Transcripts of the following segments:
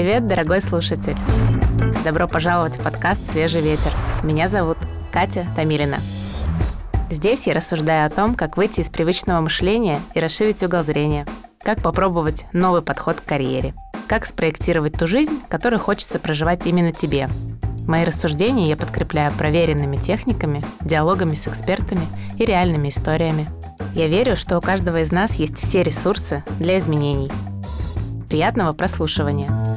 Привет, дорогой слушатель! Добро пожаловать в подкаст «Свежий ветер». Меня зовут Катя Тамилина. Здесь я рассуждаю о том, как выйти из привычного мышления и расширить угол зрения, как попробовать новый подход к карьере, как спроектировать ту жизнь, которую хочется проживать именно тебе. Мои рассуждения я подкрепляю проверенными техниками, диалогами с экспертами и реальными историями. Я верю, что у каждого из нас есть все ресурсы для изменений. Приятного прослушивания!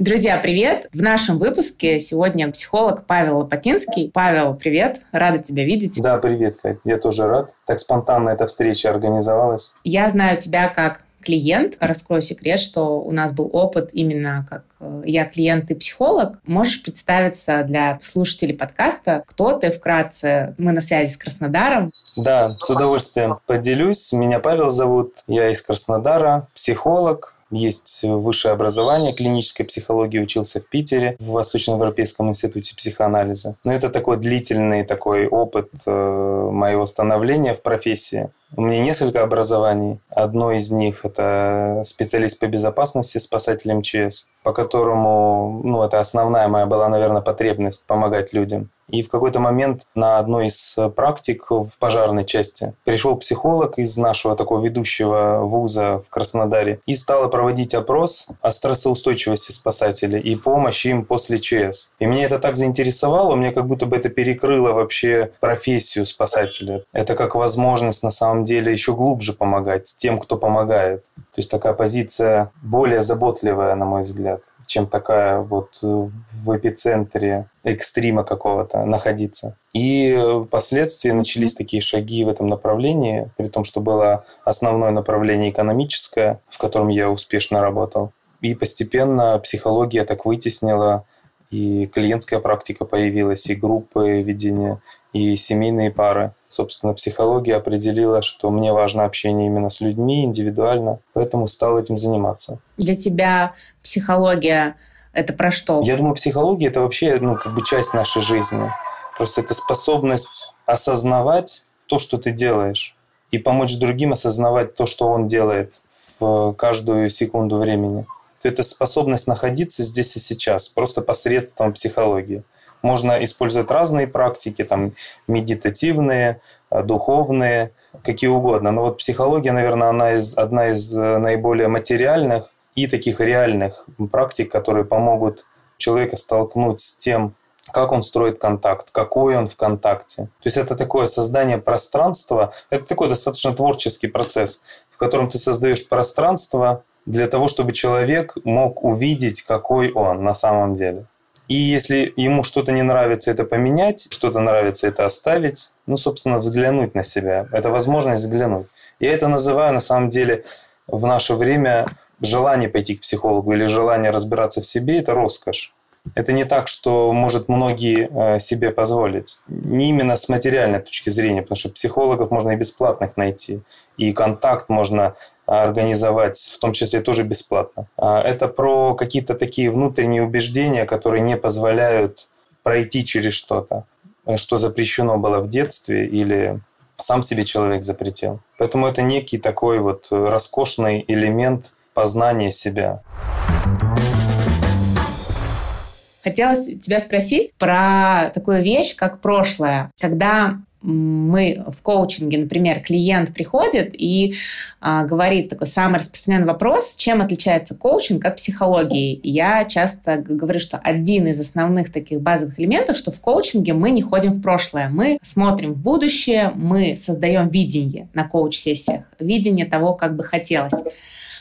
Друзья, привет! В нашем выпуске сегодня психолог Павел Лопатинский. Павел, привет! Рада тебя видеть. Да, привет, Кать. Я тоже рад. Так спонтанно эта встреча организовалась. Я знаю тебя как клиент. Раскрою секрет, что у нас был опыт именно как э, я клиент и психолог. Можешь представиться для слушателей подкаста, кто ты вкратце? Мы на связи с Краснодаром. Да, с удовольствием поделюсь. Меня Павел зовут. Я из Краснодара, психолог, есть высшее образование клинической психологии, учился в Питере в Восточноевропейском институте психоанализа. Но это такой длительный такой опыт э, моего становления в профессии. У меня несколько образований. Одно из них – это специалист по безопасности, спасатель МЧС, по которому, ну, это основная моя была, наверное, потребность помогать людям. И в какой-то момент на одной из практик в пожарной части пришел психолог из нашего такого ведущего вуза в Краснодаре и стала проводить опрос о стрессоустойчивости спасателей и помощи им после ЧС. И мне это так заинтересовало, мне как будто бы это перекрыло вообще профессию спасателя. Это как возможность на самом самом деле еще глубже помогать тем, кто помогает. То есть такая позиция более заботливая, на мой взгляд, чем такая вот э, в эпицентре экстрима какого-то находиться. И впоследствии начались такие шаги в этом направлении, при том, что было основное направление экономическое, в котором я успешно работал. И постепенно психология так вытеснила и клиентская практика появилась, и группы ведения, и семейные пары. Собственно, психология определила, что мне важно общение именно с людьми, индивидуально, поэтому стал этим заниматься. Для тебя психология – это про что? Я думаю, психология – это вообще ну, как бы часть нашей жизни. Просто это способность осознавать то, что ты делаешь, и помочь другим осознавать то, что он делает в каждую секунду времени. Это способность находиться здесь и сейчас, просто посредством психологии. Можно использовать разные практики, там, медитативные, э, духовные, какие угодно. Но вот психология, наверное, она из, одна из э, наиболее материальных и таких реальных практик, которые помогут человека столкнуть с тем, как он строит контакт, какой он в контакте. То есть это такое создание пространства, это такой достаточно творческий процесс, в котором ты создаешь пространство для того, чтобы человек мог увидеть, какой он на самом деле. И если ему что-то не нравится, это поменять, что-то нравится, это оставить, ну, собственно, взглянуть на себя. Это возможность взглянуть. Я это называю, на самом деле, в наше время желание пойти к психологу или желание разбираться в себе – это роскошь. Это не так, что может многие э, себе позволить. Не именно с материальной точки зрения, потому что психологов можно и бесплатных найти, и контакт можно организовать, в том числе тоже бесплатно. А, это про какие-то такие внутренние убеждения, которые не позволяют пройти через что-то, что запрещено было в детстве или сам себе человек запретил. Поэтому это некий такой вот роскошный элемент познания себя. Хотелось тебя спросить про такую вещь, как прошлое. Когда мы в коучинге, например, клиент приходит и а, говорит такой самый распространенный вопрос, чем отличается коучинг от психологии. Я часто говорю, что один из основных таких базовых элементов, что в коучинге мы не ходим в прошлое, мы смотрим в будущее, мы создаем видение на коуч-сессиях, видение того, как бы хотелось.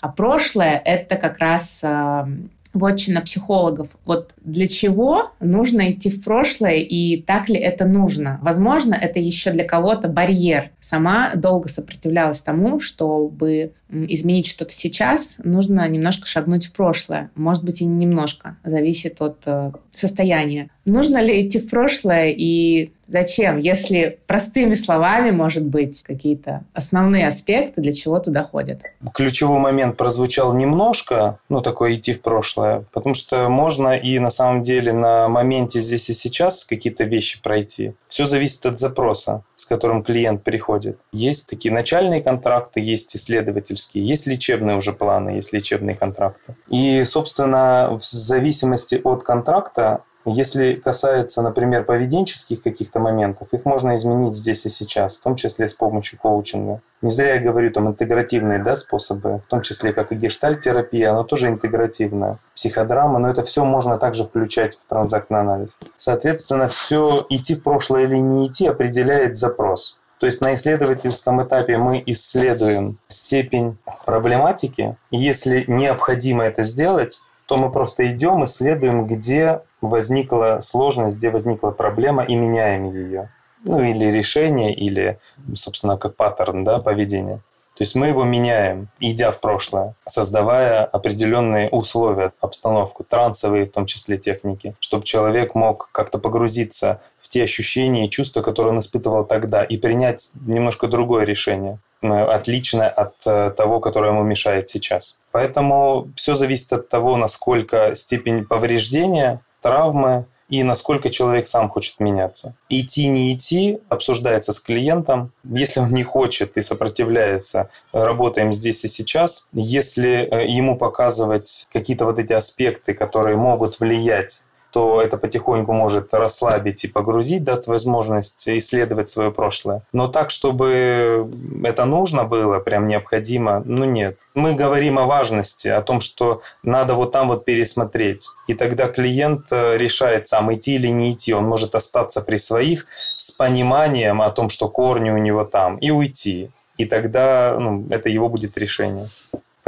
А прошлое — это как раз а, вотчина психологов. Вот для чего нужно идти в прошлое и так ли это нужно? Возможно, это еще для кого-то барьер. Сама долго сопротивлялась тому, чтобы изменить что-то сейчас, нужно немножко шагнуть в прошлое. Может быть, и немножко. Зависит от э, состояния. Нужно ли идти в прошлое и зачем? Если простыми словами, может быть, какие-то основные аспекты, для чего туда ходят. Ключевой момент прозвучал немножко, ну, такое идти в прошлое, потому что можно и на самом деле на моменте здесь и сейчас какие-то вещи пройти. Все зависит от запроса. С которым клиент приходит. Есть такие начальные контракты, есть исследовательские, есть лечебные уже планы, есть лечебные контракты. И, собственно, в зависимости от контракта если касается, например, поведенческих каких-то моментов, их можно изменить здесь и сейчас, в том числе с помощью коучинга. Не зря я говорю там интегративные да, способы, в том числе как и гештальт-терапия, она тоже интегративная. Психодрама, но это все можно также включать в транзактный анализ. Соответственно, все идти в прошлое или не идти определяет запрос. То есть на исследовательском этапе мы исследуем степень проблематики. Если необходимо это сделать, то мы просто идем, исследуем, где возникла сложность, где возникла проблема, и меняем ее. Ну, или решение, или, собственно, как паттерн да, поведения. То есть мы его меняем, идя в прошлое, создавая определенные условия, обстановку, трансовые в том числе техники, чтобы человек мог как-то погрузиться в те ощущения и чувства, которые он испытывал тогда, и принять немножко другое решение. Э, отличное от э, того, которое ему мешает сейчас. Поэтому все зависит от того, насколько степень повреждения, травмы и насколько человек сам хочет меняться. Идти, не идти обсуждается с клиентом. Если он не хочет и сопротивляется, работаем здесь и сейчас. Если э, ему показывать какие-то вот эти аспекты, которые могут влиять то это потихоньку может расслабить и погрузить, даст возможность исследовать свое прошлое. Но так, чтобы это нужно было, прям необходимо, ну нет. Мы говорим о важности, о том, что надо вот там вот пересмотреть. И тогда клиент э, решает сам, идти или не идти. Он может остаться при своих с пониманием о том, что корни у него там, и уйти. И тогда ну, это его будет решение.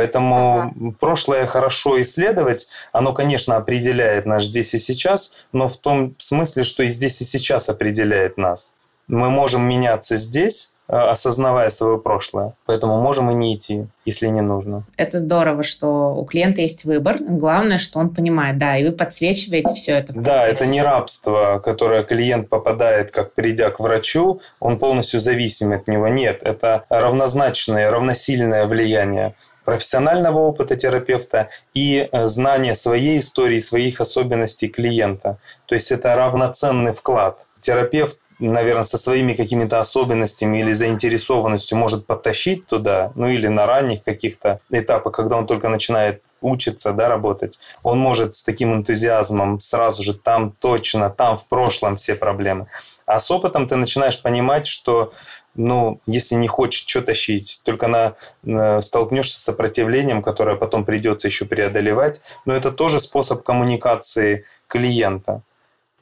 Поэтому ага. прошлое хорошо исследовать, оно, конечно, определяет нас здесь и сейчас, но в том смысле, что и здесь и сейчас определяет нас. Мы можем меняться здесь, э, осознавая свое прошлое. Поэтому можем и не идти, если не нужно. Это здорово, что у клиента есть выбор. Главное, что он понимает, да, и вы подсвечиваете все это. Да, это не рабство, которое клиент попадает, как придя к врачу, он полностью зависим от него. Нет, это равнозначное, равносильное влияние профессионального опыта терапевта и э, знания своей истории, своих особенностей клиента. То есть это равноценный вклад. Терапевт наверное, со своими какими-то особенностями или заинтересованностью может подтащить туда, ну или на ранних каких-то этапах, когда он только начинает учиться, да, работать, он может с таким энтузиазмом сразу же там точно, там в прошлом все проблемы. А с опытом ты начинаешь понимать, что ну, если не хочешь, что тащить, только на, на, столкнешься с сопротивлением, которое потом придется еще преодолевать. Но это тоже способ коммуникации клиента.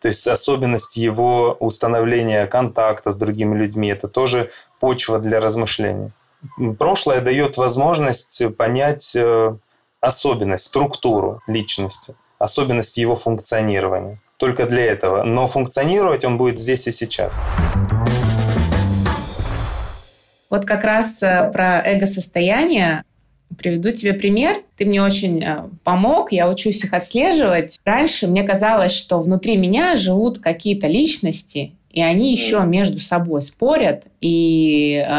То есть особенность его установления контакта с другими людьми – это тоже почва для размышлений. Прошлое дает возможность понять э, особенность, структуру личности, особенность его функционирования. Только для этого. Но функционировать он будет здесь и сейчас. Вот как раз э, про эго-состояние приведу тебе пример. Ты мне очень э, помог, я учусь их отслеживать. Раньше мне казалось, что внутри меня живут какие-то личности, и они еще между собой спорят. И э,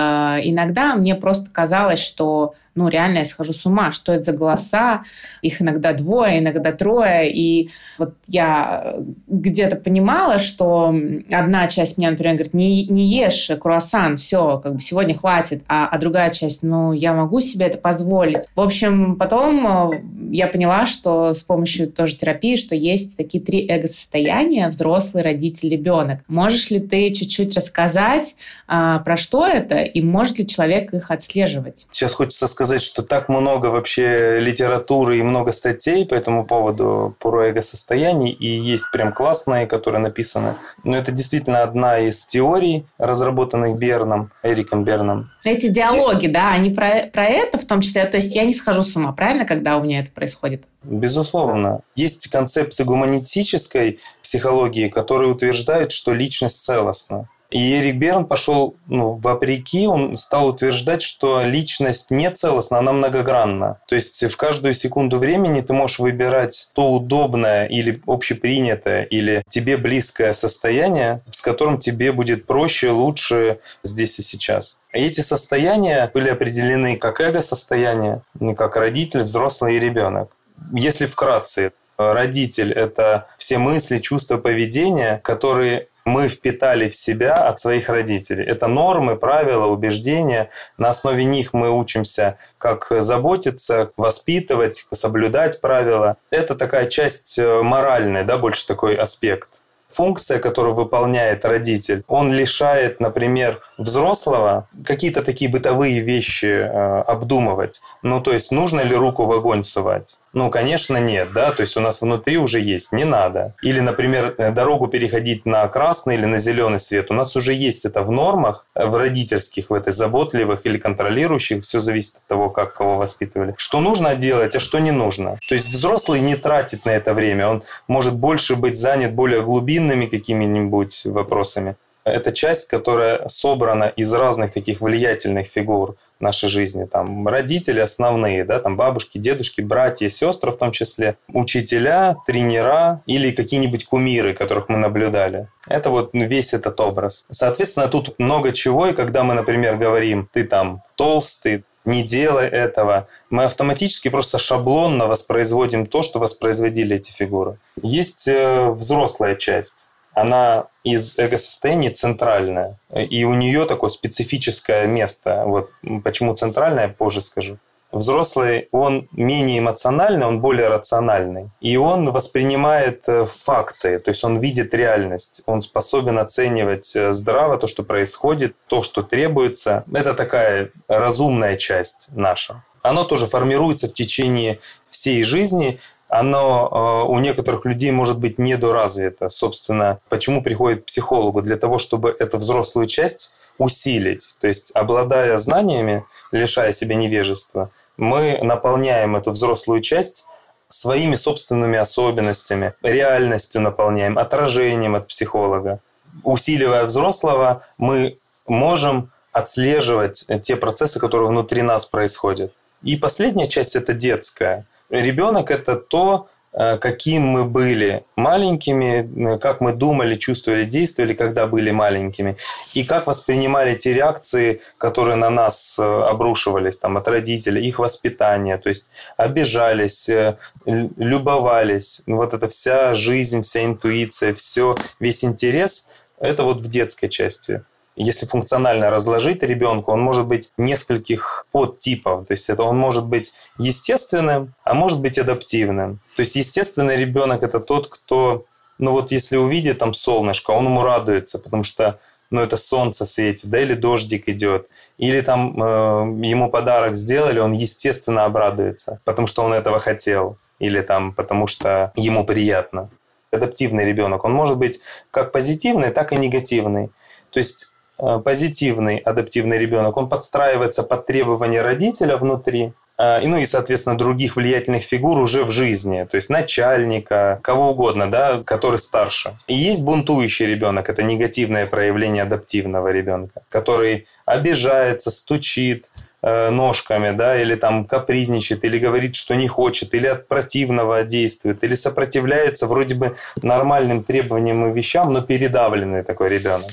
иногда мне просто казалось, что ну, реально я схожу с ума, что это за голоса, их иногда двое, иногда трое, и вот я где-то понимала, что одна часть меня, например, говорит, не, не ешь круассан, все, как бы сегодня хватит, а, а другая часть, ну, я могу себе это позволить. В общем, потом э, я поняла, что с помощью тоже терапии, что есть такие три эго-состояния, взрослый, родитель, ребенок. Можешь ли ты чуть-чуть рассказать, а, про что это, и может ли человек их отслеживать? Сейчас хочется сказать, сказать, что так много вообще литературы и много статей по этому поводу про эго-состояние, и есть прям классные, которые написаны. Но это действительно одна из теорий, разработанных Берном, Эриком Берном. Эти диалоги, да, они про, про это в том числе, то есть я не схожу с ума, правильно, когда у меня это происходит? Безусловно. Есть концепция гуманистической психологии, которая утверждает, что личность целостна. И Эрик Берн пошел ну, вопреки, он стал утверждать, что личность не целостна, она многогранна. То есть в каждую секунду времени ты можешь выбирать то удобное или общепринятое, или тебе близкое состояние, с которым тебе будет проще, лучше здесь и сейчас. И эти состояния были определены как эго-состояние, как родитель, взрослый и ребенок. Если вкратце, родитель – это все мысли, чувства, поведения, которые мы впитали в себя от своих родителей. Это нормы, правила, убеждения. На основе них мы учимся, как заботиться, воспитывать, соблюдать правила. Это такая часть э, моральная, да, больше такой аспект функция, которую выполняет родитель, он лишает, например, взрослого какие-то такие бытовые вещи э, обдумывать. Ну, то есть, нужно ли руку в огонь сувать? Ну, конечно, нет, да, то есть у нас внутри уже есть, не надо. Или, например, э, дорогу переходить на красный или на зеленый свет. У нас уже есть это в нормах, э, в родительских, в этой заботливых или контролирующих, все зависит от того, как кого воспитывали. Что нужно делать, а что не нужно. То есть взрослый не тратит на это время, он может больше быть занят более глубинными какими-нибудь вопросами. Это часть, которая собрана из разных таких влиятельных фигур нашей жизни. Там родители основные, да, там бабушки, дедушки, братья, сестры в том числе, учителя, тренера или какие-нибудь кумиры, которых мы наблюдали. Это вот весь этот образ. Соответственно, тут много чего, и когда мы, например, говорим, ты там толстый, не делай этого, мы автоматически просто шаблонно воспроизводим то, что воспроизводили эти фигуры. Есть э, взрослая часть она из эго-состояния центральная, и у нее такое специфическое место. Вот почему центральное, позже скажу. Взрослый, он менее эмоциональный, он более рациональный. И он воспринимает э, факты, то есть он видит реальность. Он способен оценивать э, здраво то, что происходит, то, что требуется. Это такая разумная часть наша. Оно тоже формируется в течение всей жизни, оно э, у некоторых людей может быть недоразвито. Собственно, почему приходит к психологу? Для того, чтобы эту взрослую часть усилить. То есть, обладая знаниями, лишая себя невежества, мы наполняем эту взрослую часть своими собственными особенностями, реальностью наполняем, отражением от психолога. Усиливая взрослого, мы можем отслеживать те процессы, которые внутри нас происходят. И последняя часть – это детская. Ребенок – это то, э, каким мы были маленькими, э, как мы думали, чувствовали, действовали, когда были маленькими, и как воспринимали те реакции, которые на нас э, обрушивались там, от родителей, их воспитание, то есть обижались, любовались. Вот эта вся жизнь, вся интуиция, все, весь интерес – это вот в детской части если функционально разложить ребенка, он может быть нескольких подтипов. То есть это он может быть естественным, а может быть адаптивным. То есть естественный ребенок это тот, кто, ну вот если увидит там солнышко, он ему радуется, потому что ну, это солнце светит, да, или дождик идет, или там э, ему подарок сделали, он естественно обрадуется, потому что он этого хотел, или там потому что ему приятно. Адаптивный ребенок, он может быть как позитивный, так и негативный. То есть позитивный адаптивный ребенок, он подстраивается под требования родителя внутри, э, и, ну и, соответственно, других влиятельных фигур уже в жизни, то есть начальника, кого угодно, да, который старше. И есть бунтующий ребенок, это негативное проявление адаптивного ребенка, который обижается, стучит, э, ножками, да, или там капризничает, или говорит, что не хочет, или от противного действует, или сопротивляется вроде бы нормальным требованиям и вещам, но передавленный такой ребенок.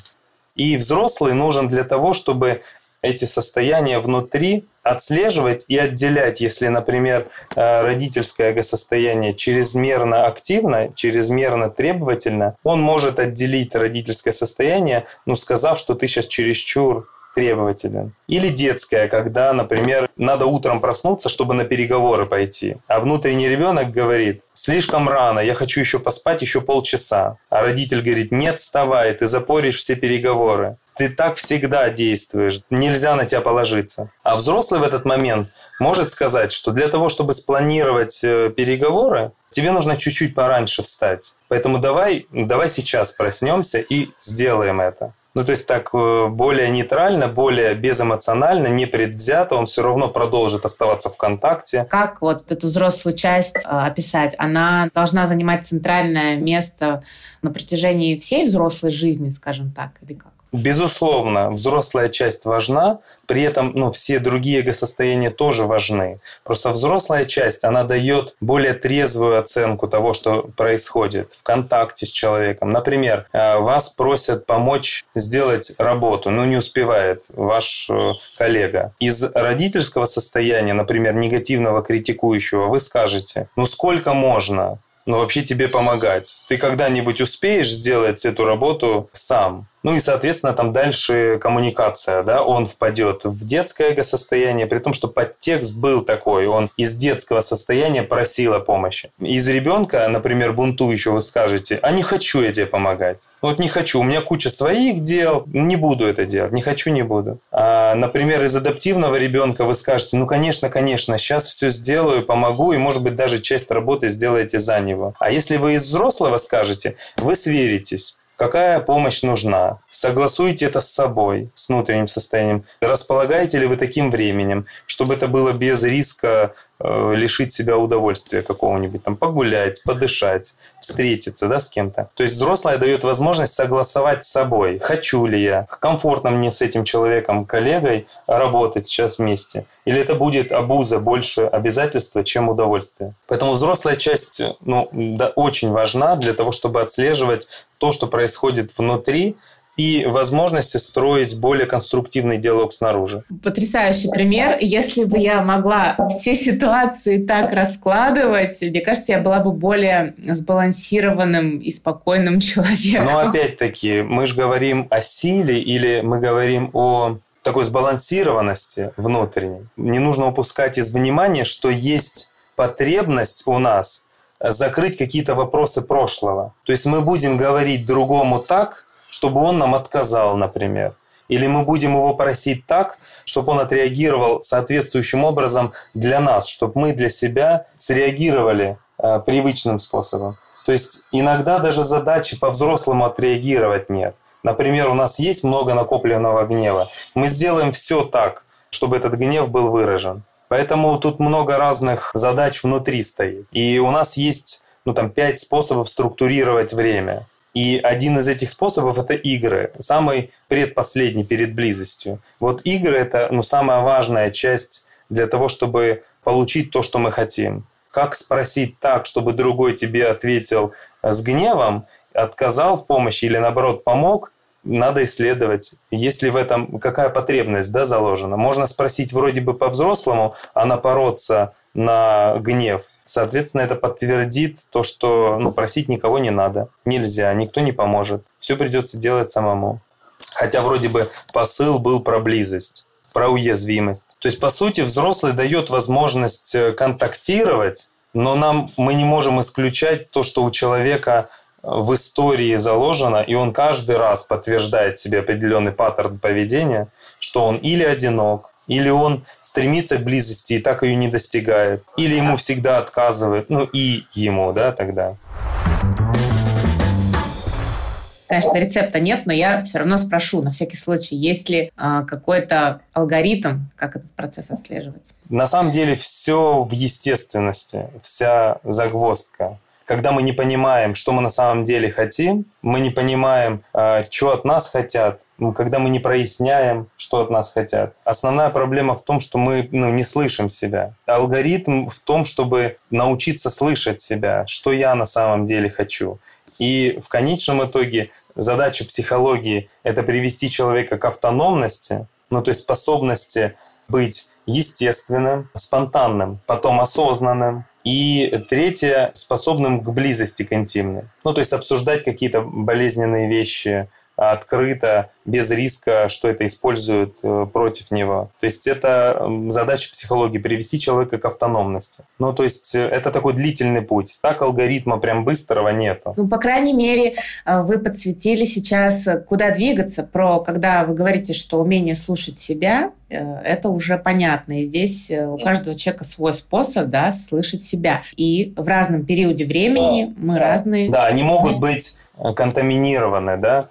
И взрослый нужен для того, чтобы эти состояния внутри отслеживать и отделять, если, например, э, родительское эго-состояние чрезмерно активно, чрезмерно требовательно, он может отделить родительское состояние, ну, сказав, что ты сейчас чересчур требователен. Или детское, когда, например, надо утром проснуться, чтобы на переговоры пойти. А внутренний ребенок говорит, слишком рано, я хочу еще поспать еще полчаса. А родитель говорит, нет, вставай, ты запоришь все переговоры. Ты так всегда действуешь, нельзя на тебя положиться. А взрослый в этот момент может сказать, что для того, чтобы спланировать э, переговоры, тебе нужно чуть-чуть пораньше встать. Поэтому давай, давай сейчас проснемся и сделаем это. Ну, то есть так э, более нейтрально, более безэмоционально, не предвзято, он все равно продолжит оставаться в контакте. Как вот эту взрослую часть э, описать? Она должна занимать центральное место на протяжении всей взрослой жизни, скажем так, или как? Безусловно, взрослая часть важна, при этом ну, все другие эго-состояния тоже важны. Просто взрослая часть, она дает более трезвую оценку того, что происходит в контакте с человеком. Например, э, вас просят помочь сделать работу, но не успевает ваш э, коллега. Из родительского состояния, например, негативного критикующего, вы скажете, ну сколько можно? но вообще тебе помогать. Ты когда-нибудь успеешь сделать эту работу сам? Ну и, соответственно, там дальше коммуникация, да, он впадет в детское эго-состояние, при том, что подтекст был такой, он из детского состояния просил о помощи. Из ребенка, например, бунтующего вы скажете, а не хочу я тебе помогать. Вот не хочу, у меня куча своих дел, не буду это делать, не хочу, не буду. А, например, из адаптивного ребенка вы скажете, ну, конечно, конечно, сейчас все сделаю, помогу, и, может быть, даже часть работы сделаете за него. А если вы из взрослого скажете, вы сверитесь, какая помощь нужна. Согласуйте это с собой, с внутренним состоянием. Располагаете ли вы таким временем, чтобы это было без риска лишить себя удовольствия какого-нибудь, там, погулять, подышать, встретиться, да, с кем-то. То есть взрослая дает возможность согласовать с собой, хочу ли я, комфортно мне с этим человеком, коллегой работать сейчас вместе, или это будет обуза, больше обязательства, чем удовольствие. Поэтому взрослая часть, ну, да, очень важна для того, чтобы отслеживать то, что происходит внутри, и возможности строить более конструктивный диалог снаружи. Потрясающий пример. Если бы я могла все ситуации так раскладывать, мне кажется, я была бы более сбалансированным и спокойным человеком. Но опять-таки, мы же говорим о силе или мы говорим о такой сбалансированности внутренней. Не нужно упускать из внимания, что есть потребность у нас закрыть какие-то вопросы прошлого. То есть мы будем говорить другому так, чтобы он нам отказал, например. Или мы будем его просить так, чтобы он отреагировал соответствующим образом для нас, чтобы мы для себя среагировали э, привычным способом. То есть иногда даже задачи по-взрослому отреагировать нет. Например, у нас есть много накопленного гнева. Мы сделаем все так, чтобы этот гнев был выражен. Поэтому тут много разных задач внутри стоит. И у нас есть ну, там, пять способов структурировать время. И один из этих способов – это игры. Самый предпоследний перед близостью. Вот игры – это ну, самая важная часть для того, чтобы получить то, что мы хотим. Как спросить так, чтобы другой тебе ответил с гневом, отказал в помощи или наоборот помог, надо исследовать, есть ли в этом какая потребность да, заложена. Можно спросить вроде бы по-взрослому, а напороться на гнев – Соответственно, это подтвердит то, что ну, просить никого не надо, нельзя, никто не поможет. Все придется делать самому. Хотя вроде бы посыл был про близость, про уязвимость. То есть, по сути, взрослый дает возможность э, контактировать, но нам мы не можем исключать то, что у человека э, в истории заложено, и он каждый раз подтверждает себе определенный паттерн поведения, что он или одинок, или он стремится к близости и так ее не достигает, или ему всегда отказывает, ну и ему, да, тогда. Конечно, рецепта нет, но я все равно спрошу на всякий случай, есть ли э, какой-то алгоритм, как этот процесс отслеживать? На самом деле все в естественности, вся загвоздка когда мы не понимаем, что мы на самом деле хотим, мы не понимаем, а, что от нас хотят, когда мы не проясняем, что от нас хотят. Основная проблема в том, что мы ну, не слышим себя. Алгоритм в том, чтобы научиться слышать себя, что я на самом деле хочу. И в конечном итоге задача психологии – это привести человека к автономности, ну то есть способности быть естественным, спонтанным, потом осознанным, и третье, способным к близости к интимной. Ну, то есть обсуждать какие-то болезненные вещи открыто, без риска, что это используют э, против него. То есть это задача психологии – привести человека к автономности. Ну, то есть э, это такой длительный путь. Так алгоритма прям быстрого нету. Ну, по крайней мере, э, вы подсветили сейчас, куда двигаться. Про, когда вы говорите, что умение слушать себя, это уже понятно. И здесь у каждого человека свой способ да, слышать себя. И в разном периоде времени мы разные. Да, они могут быть контаминированы, да,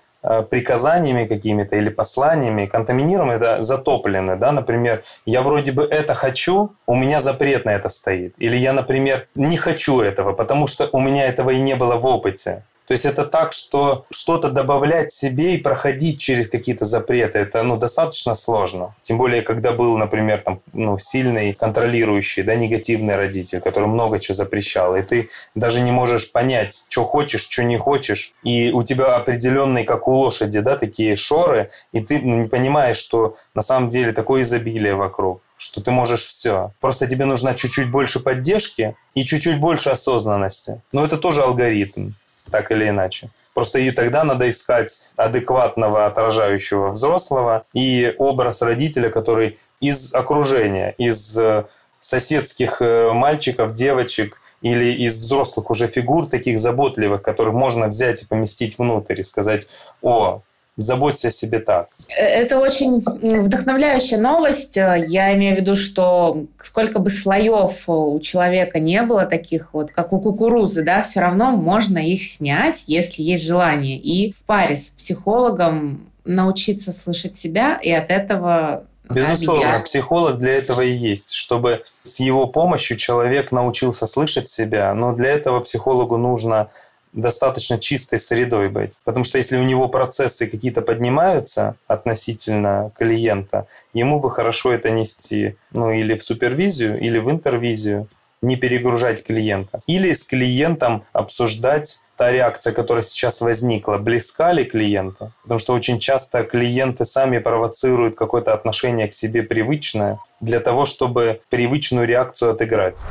приказаниями какими-то или посланиями, контаминированы, это затоплены, да, например, я вроде бы это хочу, у меня запрет на это стоит, или я, например, не хочу этого, потому что у меня этого и не было в опыте. То есть это так, что что-то добавлять себе и проходить через какие-то запреты, это ну, достаточно сложно. Тем более, когда был, например, там, ну, сильный контролирующий, да, негативный родитель, который много чего запрещал, и ты даже не можешь понять, что хочешь, что не хочешь, и у тебя определенные, как у лошади, да, такие шоры, и ты ну, не понимаешь, что на самом деле такое изобилие вокруг. что ты можешь все. Просто тебе нужна чуть-чуть больше поддержки и чуть-чуть больше осознанности. Но это тоже алгоритм, так или иначе. Просто и тогда надо искать адекватного, отражающего взрослого и образ родителя, который из окружения, из э, соседских э, мальчиков, девочек или из взрослых уже фигур, таких заботливых, которых можно взять и поместить внутрь и сказать, о, заботься о себе так. Это очень вдохновляющая новость. Я имею в виду, что сколько бы слоев у человека не было таких вот, как у кукурузы, да, все равно можно их снять, если есть желание. И в паре с психологом научиться слышать себя и от этого Безусловно, психолог для этого и есть, чтобы с его помощью человек научился слышать себя, но для этого психологу нужно достаточно чистой средой быть. Потому что если у него процессы какие-то поднимаются относительно клиента, ему бы хорошо это нести ну, или в супервизию, или в интервизию, не перегружать клиента. Или с клиентом обсуждать та реакция, которая сейчас возникла, близка ли клиенту. Потому что очень часто клиенты сами провоцируют какое-то отношение к себе привычное для того, чтобы привычную реакцию отыграть.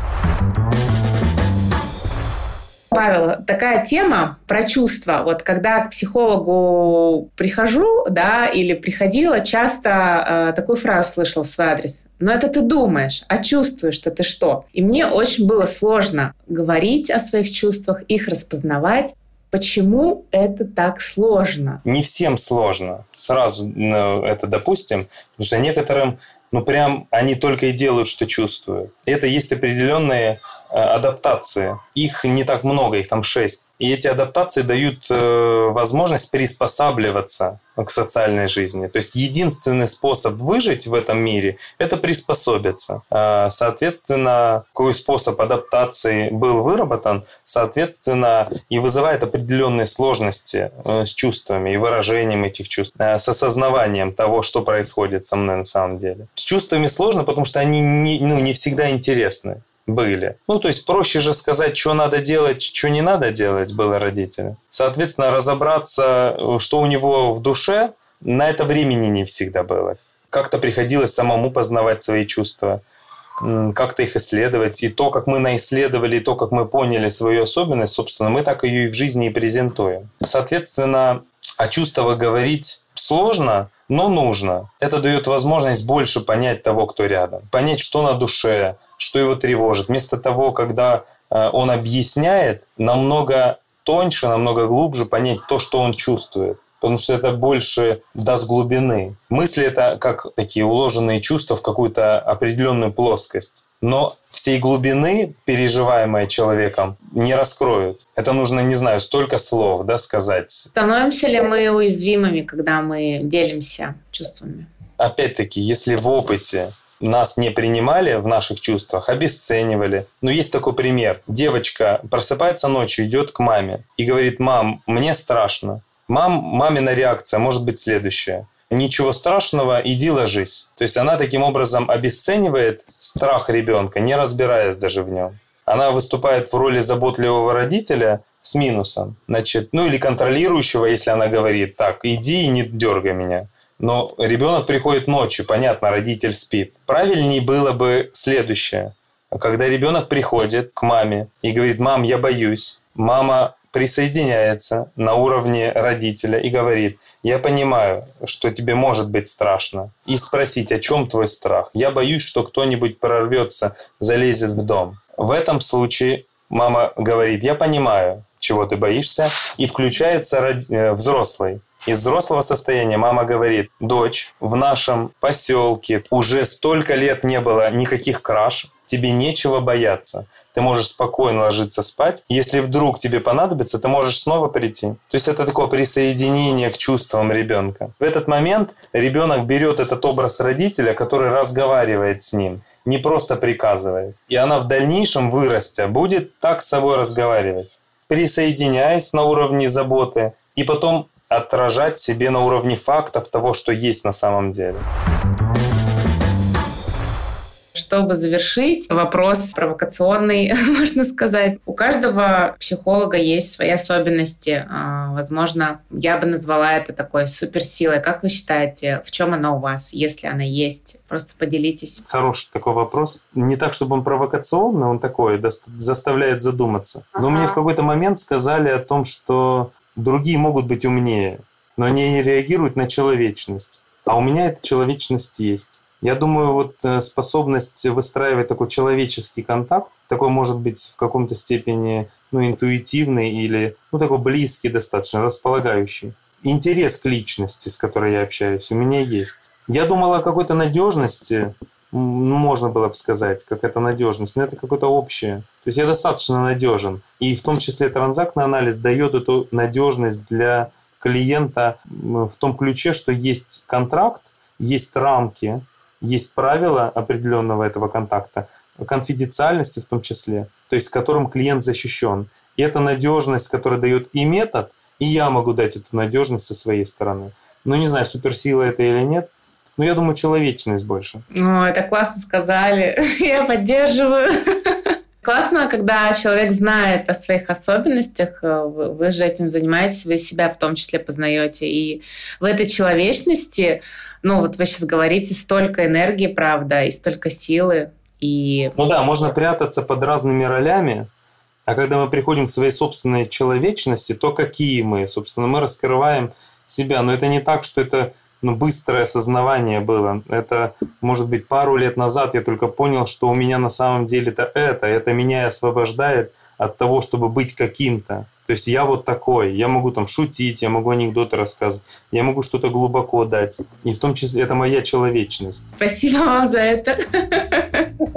Павел, такая тема про чувства. Вот когда к психологу прихожу, да, или приходила, часто э, такую фразу слышала в свой адрес. Но это ты думаешь, а чувствуешь что ты что? И мне очень было сложно говорить о своих чувствах, их распознавать. Почему это так сложно? Не всем сложно. Сразу ну, это допустим, потому что некоторым ну прям они только и делают, что чувствуют. Это есть определенные Э, адаптации. Их не так много, их там шесть. И эти адаптации дают э, возможность приспосабливаться к социальной жизни. То есть единственный способ выжить в этом мире – это приспособиться. А, соответственно, какой способ адаптации был выработан, соответственно, и вызывает определенные сложности э, с чувствами и выражением этих чувств, с осознаванием того, что происходит со мной на самом деле. С чувствами сложно, потому что они не, ну, не всегда интересны были. Ну, то есть проще же сказать, что надо делать, что не надо делать было родителям. Соответственно, разобраться, что у него в душе, на это времени не всегда было. Как-то приходилось самому познавать свои чувства, как-то их исследовать. И то, как мы наисследовали, и то, как мы поняли свою особенность, собственно, мы так ее и в жизни и презентуем. Соответственно, о чувствах говорить сложно, но нужно. Это дает возможность больше понять того, кто рядом. Понять, что на душе, что его тревожит. Вместо того, когда э, он объясняет, намного тоньше, намного глубже понять то, что он чувствует. Потому что это больше даст глубины. Мысли – это как такие уложенные чувства в какую-то определенную плоскость. Но всей глубины, переживаемой человеком, не раскроют. Это нужно, не знаю, столько слов да, сказать. Становимся ли мы уязвимыми, когда мы делимся чувствами? Опять-таки, если в опыте нас не принимали в наших чувствах, обесценивали. Но есть такой пример. Девочка просыпается ночью, идет к маме и говорит, мам, мне страшно. Мам, мамина реакция может быть следующая. Ничего страшного, иди ложись. То есть она таким образом обесценивает страх ребенка, не разбираясь даже в нем. Она выступает в роли заботливого родителя с минусом. Значит, ну или контролирующего, если она говорит, так, иди и не дергай меня. Но ребенок приходит ночью, понятно, родитель спит. Правильнее было бы следующее. Когда ребенок приходит к маме и говорит, мам, я боюсь, мама присоединяется на уровне родителя и говорит, я понимаю, что тебе может быть страшно. И спросить, о чем твой страх? Я боюсь, что кто-нибудь прорвется, залезет в дом. В этом случае мама говорит, я понимаю, чего ты боишься, и включается э, взрослый. Из взрослого состояния мама говорит, дочь, в нашем поселке уже столько лет не было никаких краш, тебе нечего бояться. Ты можешь спокойно ложиться спать. Если вдруг тебе понадобится, ты можешь снова прийти. То есть это такое присоединение к чувствам ребенка. В этот момент ребенок берет этот образ родителя, который разговаривает с ним, не просто приказывает. И она в дальнейшем вырастя будет так с собой разговаривать, присоединяясь на уровне заботы, и потом отражать себе на уровне фактов того, что есть на самом деле. Чтобы завершить, вопрос провокационный, можно сказать. У каждого психолога есть свои особенности. А, возможно, я бы назвала это такой суперсилой. Как вы считаете, в чем она у вас, если она есть? Просто поделитесь. Хороший такой вопрос. Не так, чтобы он провокационный, он такой, заставляет задуматься. Но ага. мне в какой-то момент сказали о том, что другие могут быть умнее, но они не реагируют на человечность. А у меня эта человечность есть. Я думаю, вот э, способность выстраивать такой человеческий контакт, такой может быть в каком-то степени ну, интуитивный или ну, такой близкий достаточно, располагающий. Интерес к личности, с которой я общаюсь, у меня есть. Я думал о какой-то надежности, можно было бы сказать, как это надежность, но это какое-то общее. То есть я достаточно надежен. И в том числе транзактный анализ дает эту надежность для клиента в том ключе, что есть контракт, есть рамки, есть правила определенного этого контакта, конфиденциальности в том числе, то есть которым клиент защищен. И это надежность, которая дает и метод, и я могу дать эту надежность со своей стороны. Ну, не знаю, суперсила это или нет, но я думаю, человечность больше. О, это классно сказали. Я поддерживаю. Классно, когда человек знает о своих особенностях, вы же этим занимаетесь, вы себя в том числе познаете. И в этой человечности ну вот вы сейчас говорите, столько энергии, правда, и столько силы. И... Ну да, можно прятаться под разными ролями, а когда мы приходим к своей собственной человечности, то какие мы? Собственно, мы раскрываем себя. Но это не так, что это ну, быстрое осознавание было. Это, может быть, пару лет назад я только понял, что у меня на самом деле это это. Это меня освобождает от того, чтобы быть каким-то. То есть я вот такой, я могу там шутить, я могу анекдоты рассказывать, я могу что-то глубоко дать. И в том числе это моя человечность. Спасибо вам за это.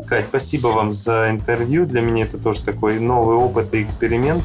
Кать, спасибо вам за интервью. Для меня это тоже такой новый опыт и эксперимент.